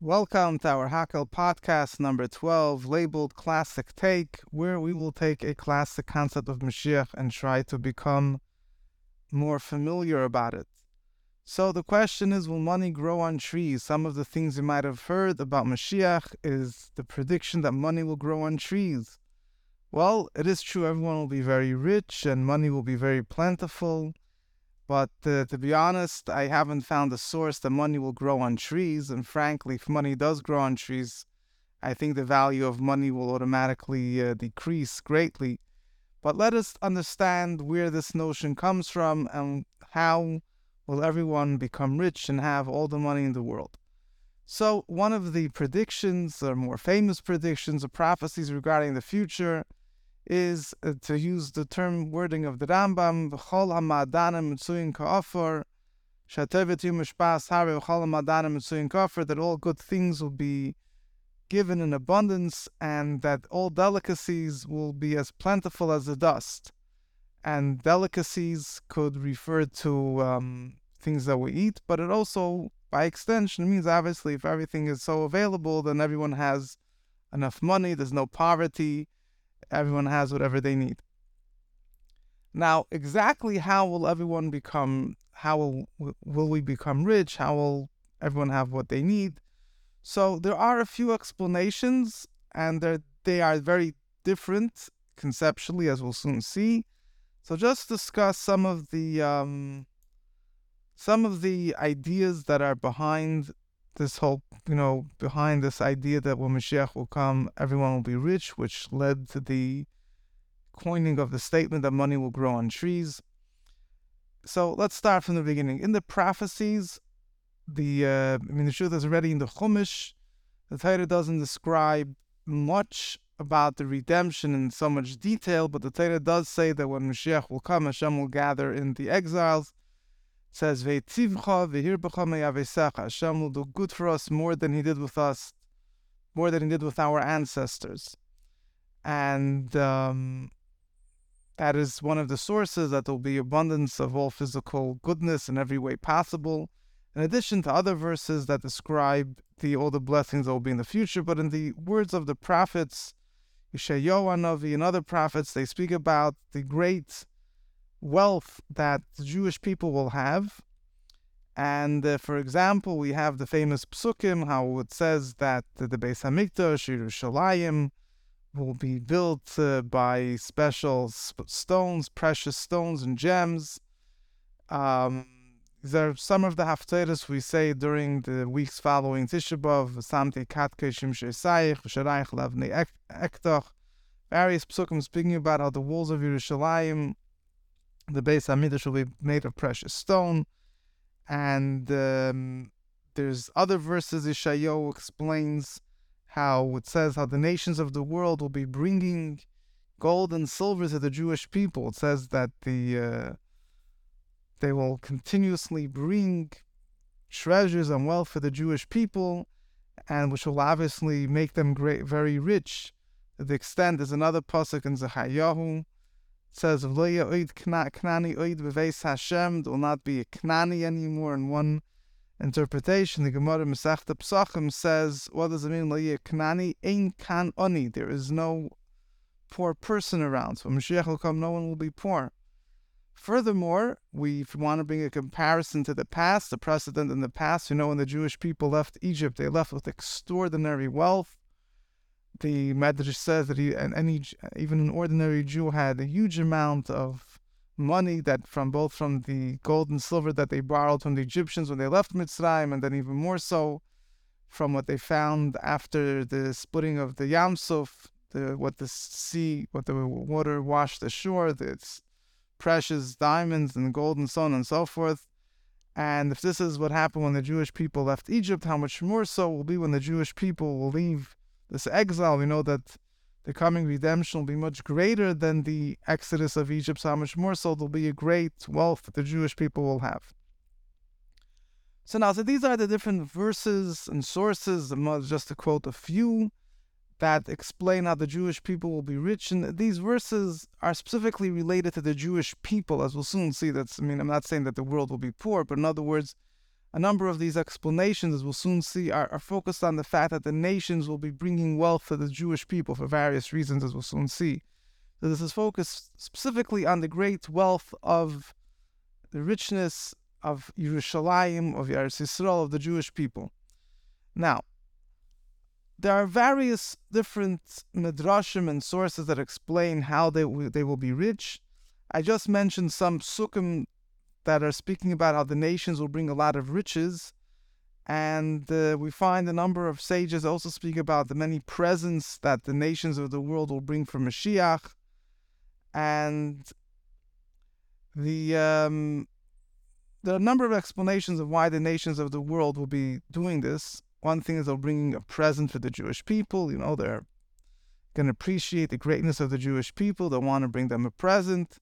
Welcome to our Hakel podcast number 12, labeled Classic Take, where we will take a classic concept of Mashiach and try to become more familiar about it. So the question is Will money grow on trees? Some of the things you might have heard about Mashiach is the prediction that money will grow on trees. Well, it is true, everyone will be very rich and money will be very plentiful. But uh, to be honest, I haven't found a source that money will grow on trees. And frankly, if money does grow on trees, I think the value of money will automatically uh, decrease greatly. But let us understand where this notion comes from and how will everyone become rich and have all the money in the world. So, one of the predictions, or more famous predictions, or prophecies regarding the future, is uh, to use the term wording of the Rambam, V'chol ha'ma'adanim mitzuyin ka'afar, shatevet v'chol ha'ma'adanim mitzuyin that all good things will be given in abundance and that all delicacies will be as plentiful as the dust. And delicacies could refer to um, things that we eat, but it also, by extension, means obviously if everything is so available, then everyone has enough money, there's no poverty, everyone has whatever they need. Now, exactly how will everyone become, how will, will we become rich? How will everyone have what they need? So there are a few explanations, and they are very different conceptually, as we'll soon see. So just discuss some of the um, some of the ideas that are behind this whole, you know, behind this idea that when Mashiach will come, everyone will be rich, which led to the coining of the statement that money will grow on trees. So let's start from the beginning. In the prophecies, the uh, I mean, the truth is already in the Chumash. The Torah doesn't describe much about the redemption in so much detail, but the Torah does say that when Mashiach will come, Hashem will gather in the exiles says. Hashem will do good for us more than He did with us, more than He did with our ancestors. And um, that is one of the sources that there will be abundance of all physical goodness in every way possible. In addition to other verses that describe the all the blessings that will be in the future, but in the words of the prophets, Yeshayahu and other prophets, they speak about the great wealth that the Jewish people will have. And uh, for example, we have the famous psukim, how it says that the Beis Hamikdash, Yerushalayim, will be built uh, by special sp- stones, precious stones and gems. Um, there are some of the haftarahs we say during the weeks following Tisha B'av, Samte Ektoch, various psukim speaking about how the walls of Yerushalayim the Beis Hamikdash will be made of precious stone, and um, there's other verses. Ishayo explains how it says how the nations of the world will be bringing gold and silver to the Jewish people. It says that the uh, they will continuously bring treasures and wealth for the Jewish people, and which will obviously make them great, very rich. To the extent there's another pasuk in Zecharyahu says oid Knani oid Hashem. There will not be a Knani anymore in one interpretation. The Gemara Masechta Psachim says, what does it mean Loya Knani? Ein kan oni. There is no poor person around. So Mashiach will come, no one will be poor. Furthermore, we want to bring a comparison to the past, the precedent in the past. You know, when the Jewish people left Egypt, they left with extraordinary wealth the Medrash says that he, and any even an ordinary Jew had a huge amount of money that from both from the gold and silver that they borrowed from the Egyptians when they left Mitzrayim, and then even more so from what they found after the splitting of the Yam Suf, the what the sea, what the water washed ashore, the precious diamonds and gold and so on and so forth. And if this is what happened when the Jewish people left Egypt, how much more so will be when the Jewish people will leave this exile, we know that the coming redemption will be much greater than the exodus of Egypt, so much more so there'll be a great wealth that the Jewish people will have. So now, so these are the different verses and sources, just to quote a few, that explain how the Jewish people will be rich. And these verses are specifically related to the Jewish people, as we'll soon see. That's, I mean, I'm not saying that the world will be poor, but in other words, a number of these explanations, as we'll soon see, are, are, focused on the fact that the nations will be bringing wealth to the Jewish people for various reasons, as we'll soon see. So this is focused specifically on the great wealth of the richness of Yerushalayim, of Eretz Yisrael, of the Jewish people. Now, there are various different midrashim and sources that explain how they w- they will be rich. I just mentioned some psukim that are speaking about how the nations will bring a lot of riches. And uh, we find a number of sages also speak about the many presents that the nations of the world will bring for Mashiach. And the um, there are a number of explanations of why the nations of the world will be doing this. One thing is they're bringing a present for the Jewish people. You know, they're going to appreciate the greatness of the Jewish people. They want to bring them a present.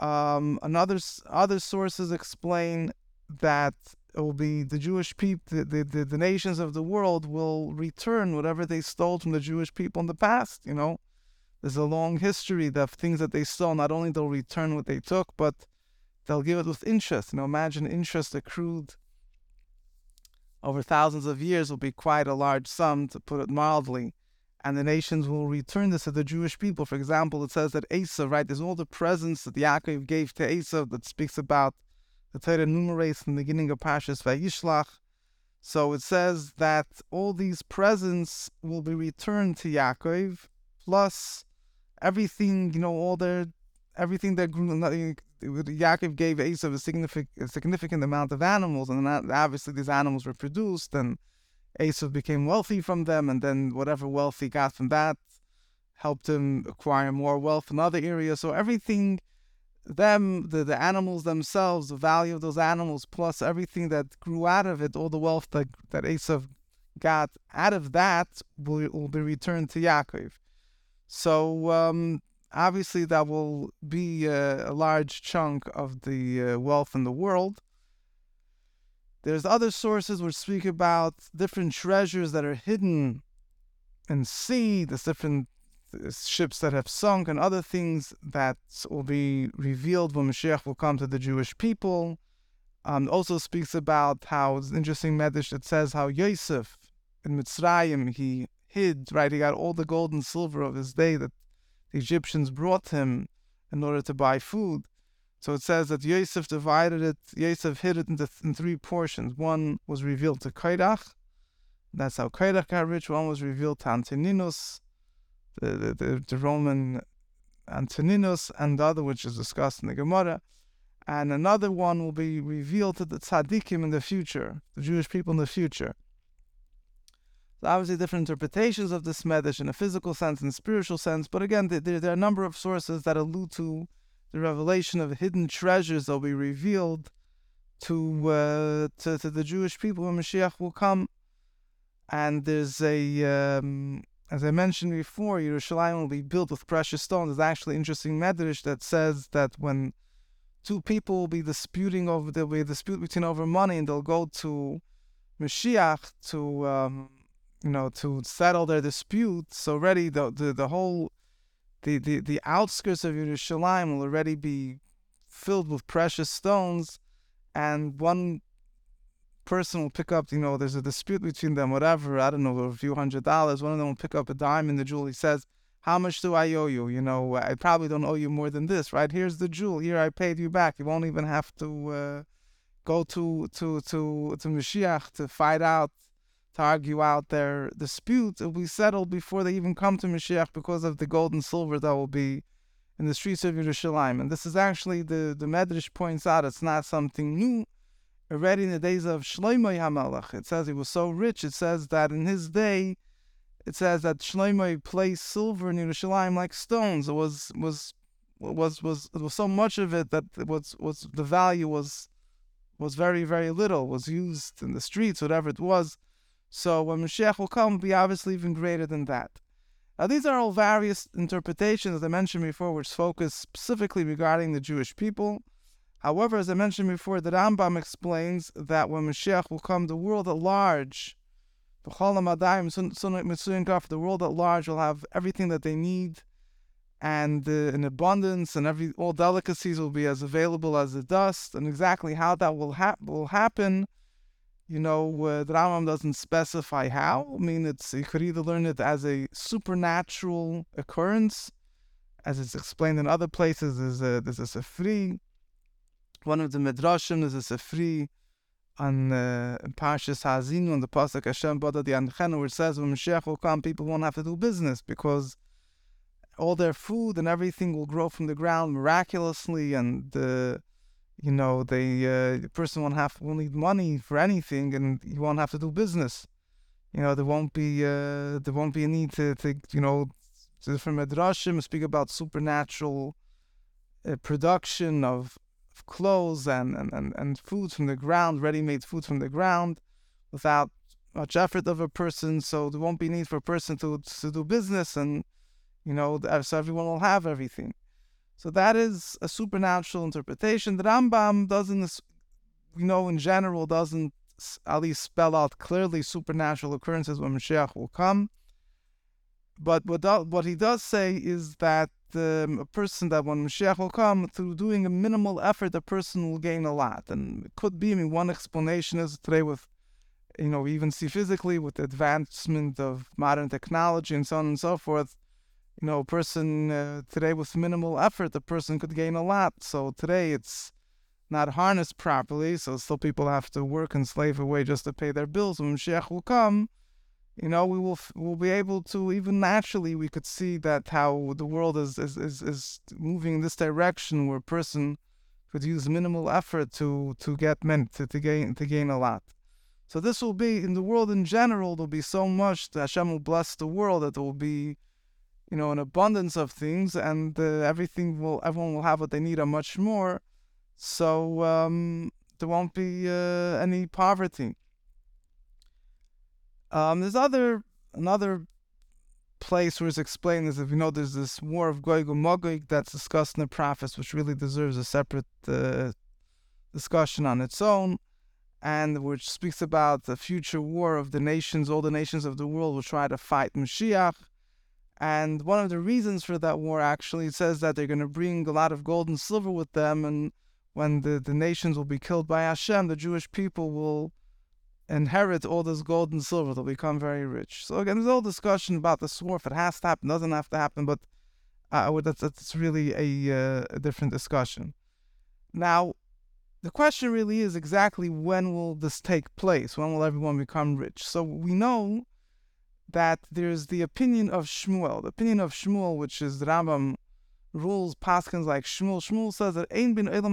Um, another other sources explain that it will be the Jewish people, the, the, the, nations of the world will return whatever they stole from the Jewish people in the past. You know, there's a long history of things that they stole. Not only they'll return what they took, but they'll give it with interest. You know, imagine interest accrued over thousands of years will be quite a large sum, to put it mildly and the nations will return this to the Jewish people. For example, it says that Esav, right, there's all the presents that Yaakov gave to Esav that speaks about the Torah enumerates in the beginning of Parshas Vayishlach. So it says that all these presents will be returned to Yaakov, plus everything, you know, all their everything that grew. Yaakov gave Esav a significant, a significant amount of animals, and obviously these animals were produced and Esav became wealthy from them, and then whatever wealth he got from that helped him acquire more wealth in other areas. So everything, them, the, the animals themselves, the value of those animals, plus everything that grew out of it, all the wealth that, that Esav got out of that will, will be returned to Yaakov. So um, obviously that will be a, a large chunk of the uh, wealth in the world. There's other sources which speak about different treasures that are hidden in sea, there's different ships that have sunk, and other things that will be revealed when Mashiach will come to the Jewish people. Um, also speaks about how it's an interesting medrash that says how Yosef in Mitzrayim he hid, right? He got all the gold and silver of his day that the Egyptians brought him in order to buy food. So it says that Yosef divided it, Yosef hid it in three portions. One was revealed to Korach, that's how Korach got rich. One was revealed to Antoninus, the, the, the, the Roman Antoninus, and the other, which is discussed in the Gemara. And another one will be revealed to the tzaddikim in the future, the Jewish people in the future. So obviously, different interpretations of this medrash in a physical sense and spiritual sense. But again, there, there are a number of sources that allude to the revelation of hidden treasures that will be revealed to, uh, to, to the Jewish people when Mashiach will come. And there's a, um, as I mentioned before, Yerushalayim will be built with precious stones. There's actually interesting medrash that says that when two people will be disputing over, there'll be a dispute between over money, and they'll go to Mashiach to, um, you know, to settle their disputes. Already, the the, the whole the, the, the outskirts of Yerushalayim will already be filled with precious stones, and one person will pick up, you know, there's a dispute between them, whatever, I don't know, a few hundred dollars. One of them will pick up a dime in the jewel. He says, How much do I owe you? You know, I probably don't owe you more than this, right? Here's the jewel. Here I paid you back. You won't even have to uh, go to, to, to, to Mashiach to fight out to argue out their dispute, it will be settled before they even come to Mashiach because of the gold and silver that will be in the streets of Yerushalayim. And this is actually the, the Medrash points out it's not something new. Already in the days of Shlomo HaMelech, it says he was so rich, it says that in his day, it says that Shlomo placed silver in Yerushalayim like stones. It was was was was it was so much of it that it was was the value was was very very little. Was used in the streets, whatever it was. So when Mashiach will come, be obviously even greater than that. Now, these are all various interpretations, as I mentioned before, which focus specifically regarding the Jewish people. However, as I mentioned before, the Rambam explains that when Mashiach will come, the world at large, the the world at large will have everything that they need and uh, in abundance, and every all delicacies will be as available as the dust. And exactly how that will, will happen You know, uh, the Rambam doesn't specify how. I mean, it's you could either learn it as a supernatural occurrence, as it's explained in other places. There's a there's a Sifri. One of the midrashim There's a Sifri on uh, Parshas Haazinu on the pasuk Hashem Bada the Anchenu, where it says when Mashiach will come, people won't have to do business because all their food and everything will grow from the ground miraculously, and the you know uh, the person won't have will need money for anything, and you won't have to do business. You know there won't be uh, there won't be a need to, to you know different midrashim speak about supernatural uh, production of clothes and, and, and, and food from the ground, ready made food from the ground, without much effort of a person. So there won't be need for a person to, to do business, and you know, so everyone will have everything. So that is a supernatural interpretation. The Rambam doesn't, we know in general, doesn't at least spell out clearly supernatural occurrences when Mashiach will come. But what, what he does say is that um, a person that when Mashiach will come, through doing a minimal effort, a person will gain a lot. And it could be, I mean, one explanation is today with, you know, we even see physically with the advancement of modern technology and so on and so forth, you know, a person uh, today with minimal effort, a person could gain a lot. So today it's not harnessed properly, so still people have to work and slave away just to pay their bills. When Mashiach will come, you know, we will we'll be able to even naturally we could see that how the world is is, is, is moving in this direction where a person could use minimal effort to to get meant to, to gain to gain a lot. So this will be in the world in general. There'll be so much that Hashem will bless the world that there will be, you know, an abundance of things, and uh, everything will everyone will have what they need and much more. So um, there won't be uh, any poverty. Um, there's other another place where it's explained is if you know there's this war of Gog and Magog that's discussed in the prophets, which really deserves a separate uh, discussion on its own, and which speaks about the future war of the nations. All the nations of the world will try to fight Mashiach. And one of the reasons for that war actually says that they're going to bring a lot of gold and silver with them, and when the, the nations will be killed by Hashem, the Jewish people will inherit all this gold and silver, they'll become very rich. So again, there's all discussion about the war, if it has to happen, doesn't have to happen, but uh, that's, that's really a, uh, a different discussion. Now, the question really is exactly when will this take place? When will everyone become rich? So we know that there's the opinion of Shmuel, the opinion of Shmuel, which is Rambam rules paskins like Shmuel. Shmuel says that Ein bin. Shmuel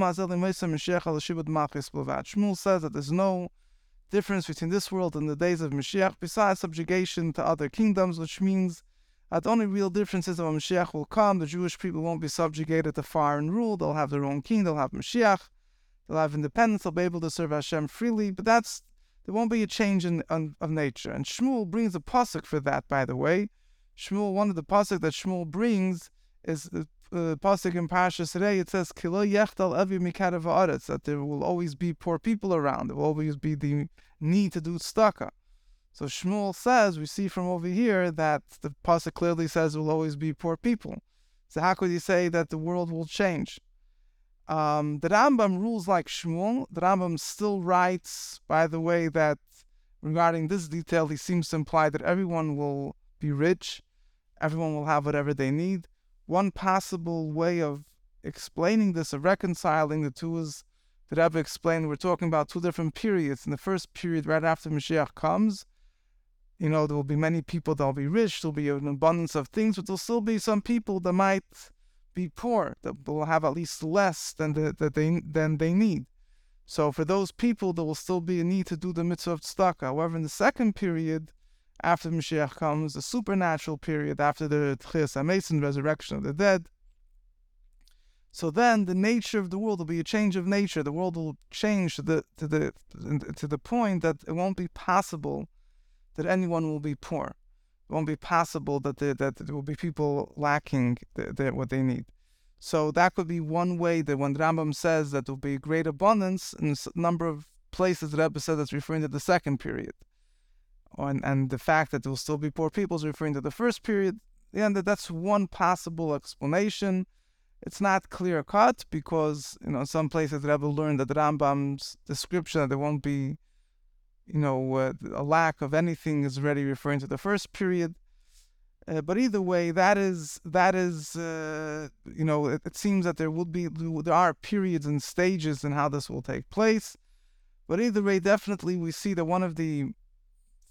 says that there's no difference between this world and the days of Mashiach, besides subjugation to other kingdoms, which means that the only real difference is that when Mashiach will come, the Jewish people won't be subjugated to foreign rule. They'll have their own king, they'll have Mashiach, they'll have independence, they'll be able to serve Hashem freely, but that's there won't be a change in, in of nature. And Shmuel brings a pasuk for that, by the way. Shmuel, one of the pasuk that Shmuel brings is the uh, pasuk in Parashas today. It says, "Kilo yechtal avi mikarav that there will always be poor people around. There will always be the need to do tzedakah. So Shmuel says, we see from over here that the pasuk clearly says there will always be poor people. So how could you say that the world will change? Um, the Rambam rules like Shmuel. The Rambam still writes, by the way, that regarding this detail, he seems to imply that everyone will be rich, everyone will have whatever they need. One possible way of explaining this, of reconciling the two, is the Rebbe explained we're talking about two different periods. In the first period, right after Mashiach comes, you know, there will be many people that'll be rich, there'll be an abundance of things, but there'll still be some people that might be poor, that will have at least less than the, that they than they need. So for those people, there will still be a need to do the mitzvah of tzedakah. However, in the second period, after Mashiach comes, the supernatural period after the Tchias HaMesim, resurrection of the dead, so then the nature of the world will be a change of nature. The world will change to the to the to the point that it won't be possible that anyone will be poor. Won't be possible that there, that there will be people lacking the, the, what they need. So that could be one way that when Rambam says that there will be great abundance in a number of places, the Rebbe said that's referring to the second period. And, and the fact that there will still be poor people is referring to the first period. Yeah, that's one possible explanation. It's not clear cut because you know some places Rebbe learned that Rambam's description that there won't be you know, uh, a lack of anything is already referring to the first period. Uh, but either way, that is that is uh, you know it, it, seems that there will be there are periods and stages in how this will take place. But either way, definitely we see that one of the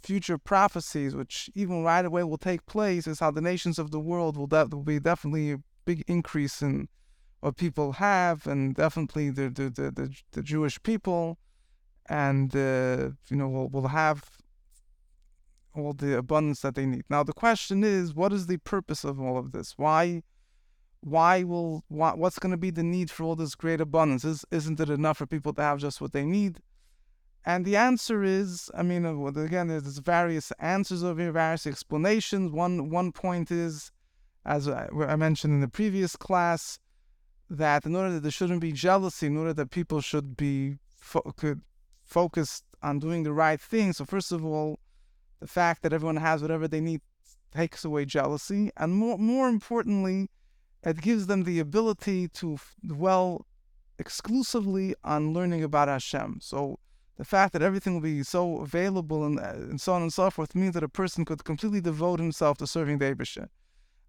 future prophecies, which even right away will take place, is how the nations of the world will, de- will be definitely a big increase in what people have, and definitely the the the, the, the Jewish people, and uh, you know will will have all the abundance that they need. Now the question is, what is the purpose of all of this? Why? Why will why, what's going to be the need for all this great abundance? Is, isn't it enough for people to have just what they need? And the answer is, I mean, uh, again, there's various answers over here, various explanations. One one point is, as I mentioned in the previous class, that in order that there shouldn't be jealousy, in order that people should be could focused on doing the right thing. So first of all, the fact that everyone has whatever they need takes away jealousy, and more more importantly, it gives them the ability to dwell exclusively on learning about Hashem. So the fact that everything will be so available and, uh, and so on and so forth means that a person could completely devote himself to serving the Eibushter.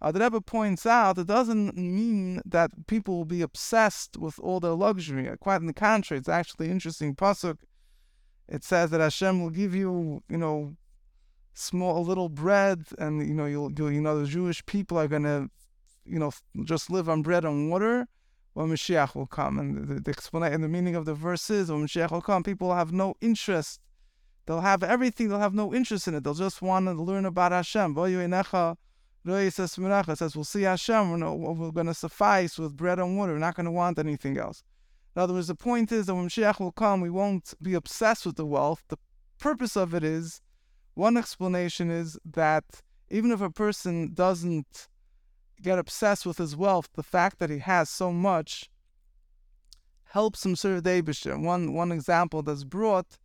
Uh, the Rebbe points out it doesn't mean that people will be obsessed with all their luxury. Quite in the contrary, it's actually interesting pasuk. It says that Hashem will give you, you know, small a little bread, and you know, you'll, you'll you know, the Jewish people are gonna, you know, just live on bread and water when Mashiach will come. And the, the explanation, the meaning of the verse is when Mashiach will come, people will have no interest. They'll have everything, they'll have no interest in it. They'll just want to learn about Hashem. It says, we'll see Hashem, we're, we're going to suffice with bread and water. We're not going to want anything else. In other words, the point is that when Mashiach will come, we won't be obsessed with the wealth. The purpose of it is, one explanation is that even if a person doesn't get obsessed with his wealth, the fact that he has so much helps him serve the. One one example that's brought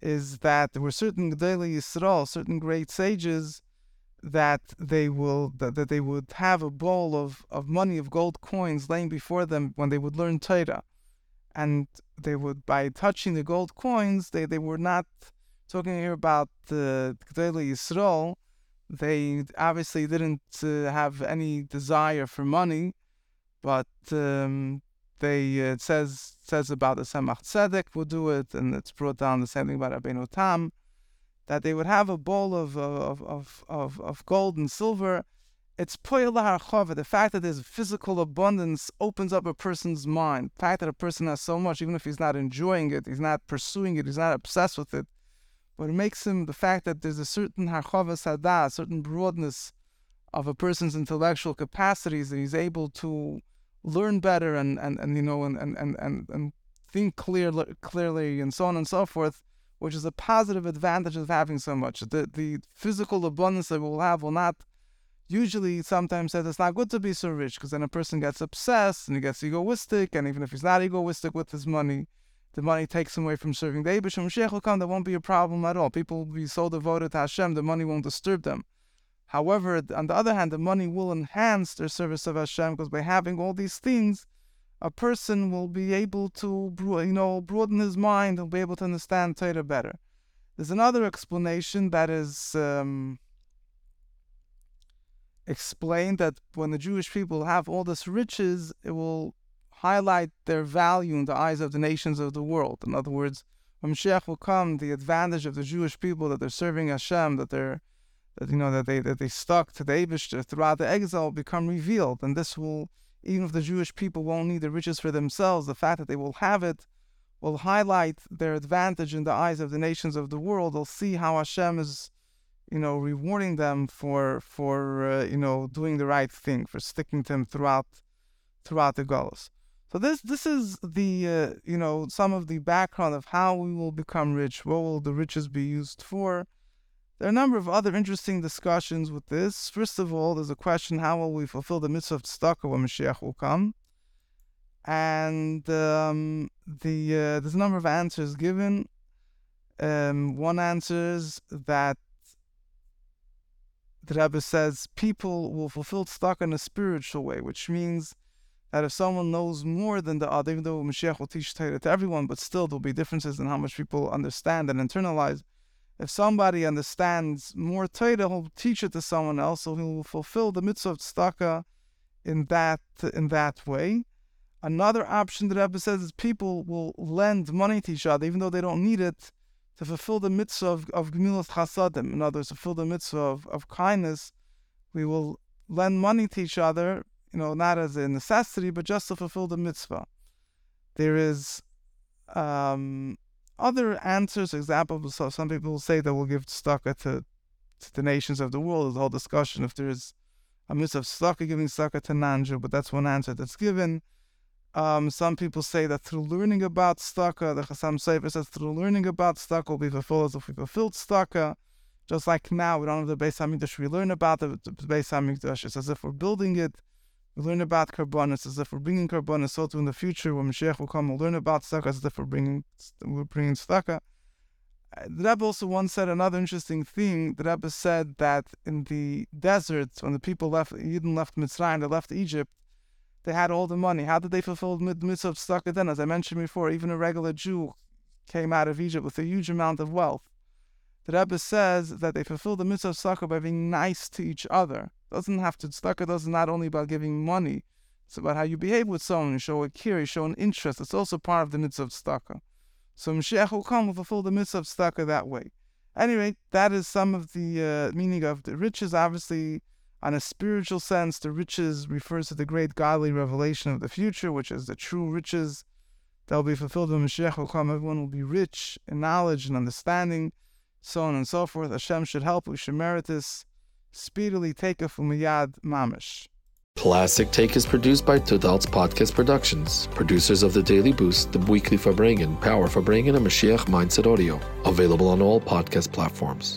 is that there were certain Gedolei Yisrael, certain great sages, that they will that, that they would have a bowl of, of money of gold coins laying before them when they would learn Torah. And they would by touching the gold coins, they, they were not talking here about the Gedolei Yisrael, they obviously didn't uh, have any desire for money, but um, they uh, it says says about the Tzemach Tzedek would do it, and it's brought down the same thing about Rabbeinu Tam, that they would have a bowl of of, of, of, of gold and silver. It's poyel The fact that there's physical abundance opens up a person's mind. The fact that a person has so much, even if he's not enjoying it, he's not pursuing it, he's not obsessed with it, but it makes him the fact that there's a certain harchavas hadah, a certain broadness of a person's intellectual capacities that he's able to learn better and, and, and you know and, and, and, and think clear, clearly and so on and so forth, which is a positive advantage of having so much. The the physical abundance that we'll have will not usually sometimes says it's not good to be so rich because then a person gets obsessed and he gets egoistic and even if he's not egoistic with his money, the money takes him away from serving the Abish. When Mashiach will come, there won't be a problem at all. People will be so devoted to Hashem, the money won't disturb them. However, on the other hand, the money will enhance their service of Hashem because by having all these things, a person will be able to, you know, broaden his mind and be able to understand Torah better. There's another explanation that is um, explained that when the Jewish people have all this riches, it will highlight their value in the eyes of the nations of the world. In other words, when Mashiach will come, the advantage of the Jewish people that they're serving Hashem, that they're that you know that they that they stuck to the Eibushter throughout the exile will become revealed, and this will even if the Jewish people won't need the riches for themselves, the fact that they will have it will highlight their advantage in the eyes of the nations of the world. They'll see how Hashem is, you know, rewarding them for for uh, you know doing the right thing, for sticking to them throughout throughout the golus So this this is the uh, you know some of the background of how we will become rich. What will the riches be used for? There are a number of other interesting discussions with this. First of all, there's a question: How will we fulfill the mitzvah of tzedakah when Mashiach will come? And um, the uh, there's a number of answers given. Um, one answer is that the Rebbe says people will fulfill tzedakah in a spiritual way, which means that if someone knows more than the other, even though Mashiach will teach Torah to everyone, but still there'll be differences in how much people understand and internalize. If somebody understands more Torah, he'll teach it to someone else, so he'll fulfill the mitzvah of tzedakah in that in that way. Another option that Rebbe says is people will lend money to each other, even though they don't need it, to fulfill the mitzvah of, of Gemilas Chasadim. In other words, to fulfill the mitzvah of, of kindness. We will lend money to each other, you know, not as a necessity, but just to fulfill the mitzvah. There is um, other answers, examples. So some people will say that we'll give tzedakah to, to the nations of the world. There's a whole discussion if there is a mitzvah of tzedakah giving tzedakah to nanju, but that's one answer that's given. Um, some people say that through learning about tzedakah, the Chassam Sofer says through learning about tzedakah will be fulfilled as if we fulfilled tzedakah. Just like now, we don't have the Beis Hamikdash. We learn about the, the Beis Hamikdash. It's as if we're building it. We learn about korbanos as if we're bringing korbanos. So too in the future, when Mashiach will come, we'll learn about tzedakah as if we're bringing we're bringing tzedakah. Uh, the Rebbe also once said another interesting thing. The Rebbe said that in the desert, when the people left, Yidden left Mitzrayim, they left Egypt, they had all the money. How did they fulfill the mitzvah of tzedakah then? As I mentioned before, even a regular Jew came out of Egypt with a huge amount of wealth. The Rebbe says that they fulfill the mitzvah of tzedakah by being nice to each other. Doesn't have to tzedakah does not only about giving money. It's about how you behave with someone. You show a care, you show an interest. It's also part of the mitzvah of tzedakah. So Mashiach will come and fulfill the mitzvah of tzedakah that way. Anyway, that is some of the uh, meaning of the riches. Obviously, on a spiritual sense, the riches refers to the great godly revelation of the future, which is the true riches that will be fulfilled when Mashiach will come. Everyone will be rich in knowledge and understanding so on and so forth. Hashem should help. We should merit this. Speedily take a from Yad Mamish. Classic Take is produced by Tudal's Podcast Productions, producers of The Daily Boost, The Weekly Farbrengen, Power Farbrengen, and Mashiach Mindset Audio. Available on all podcast platforms.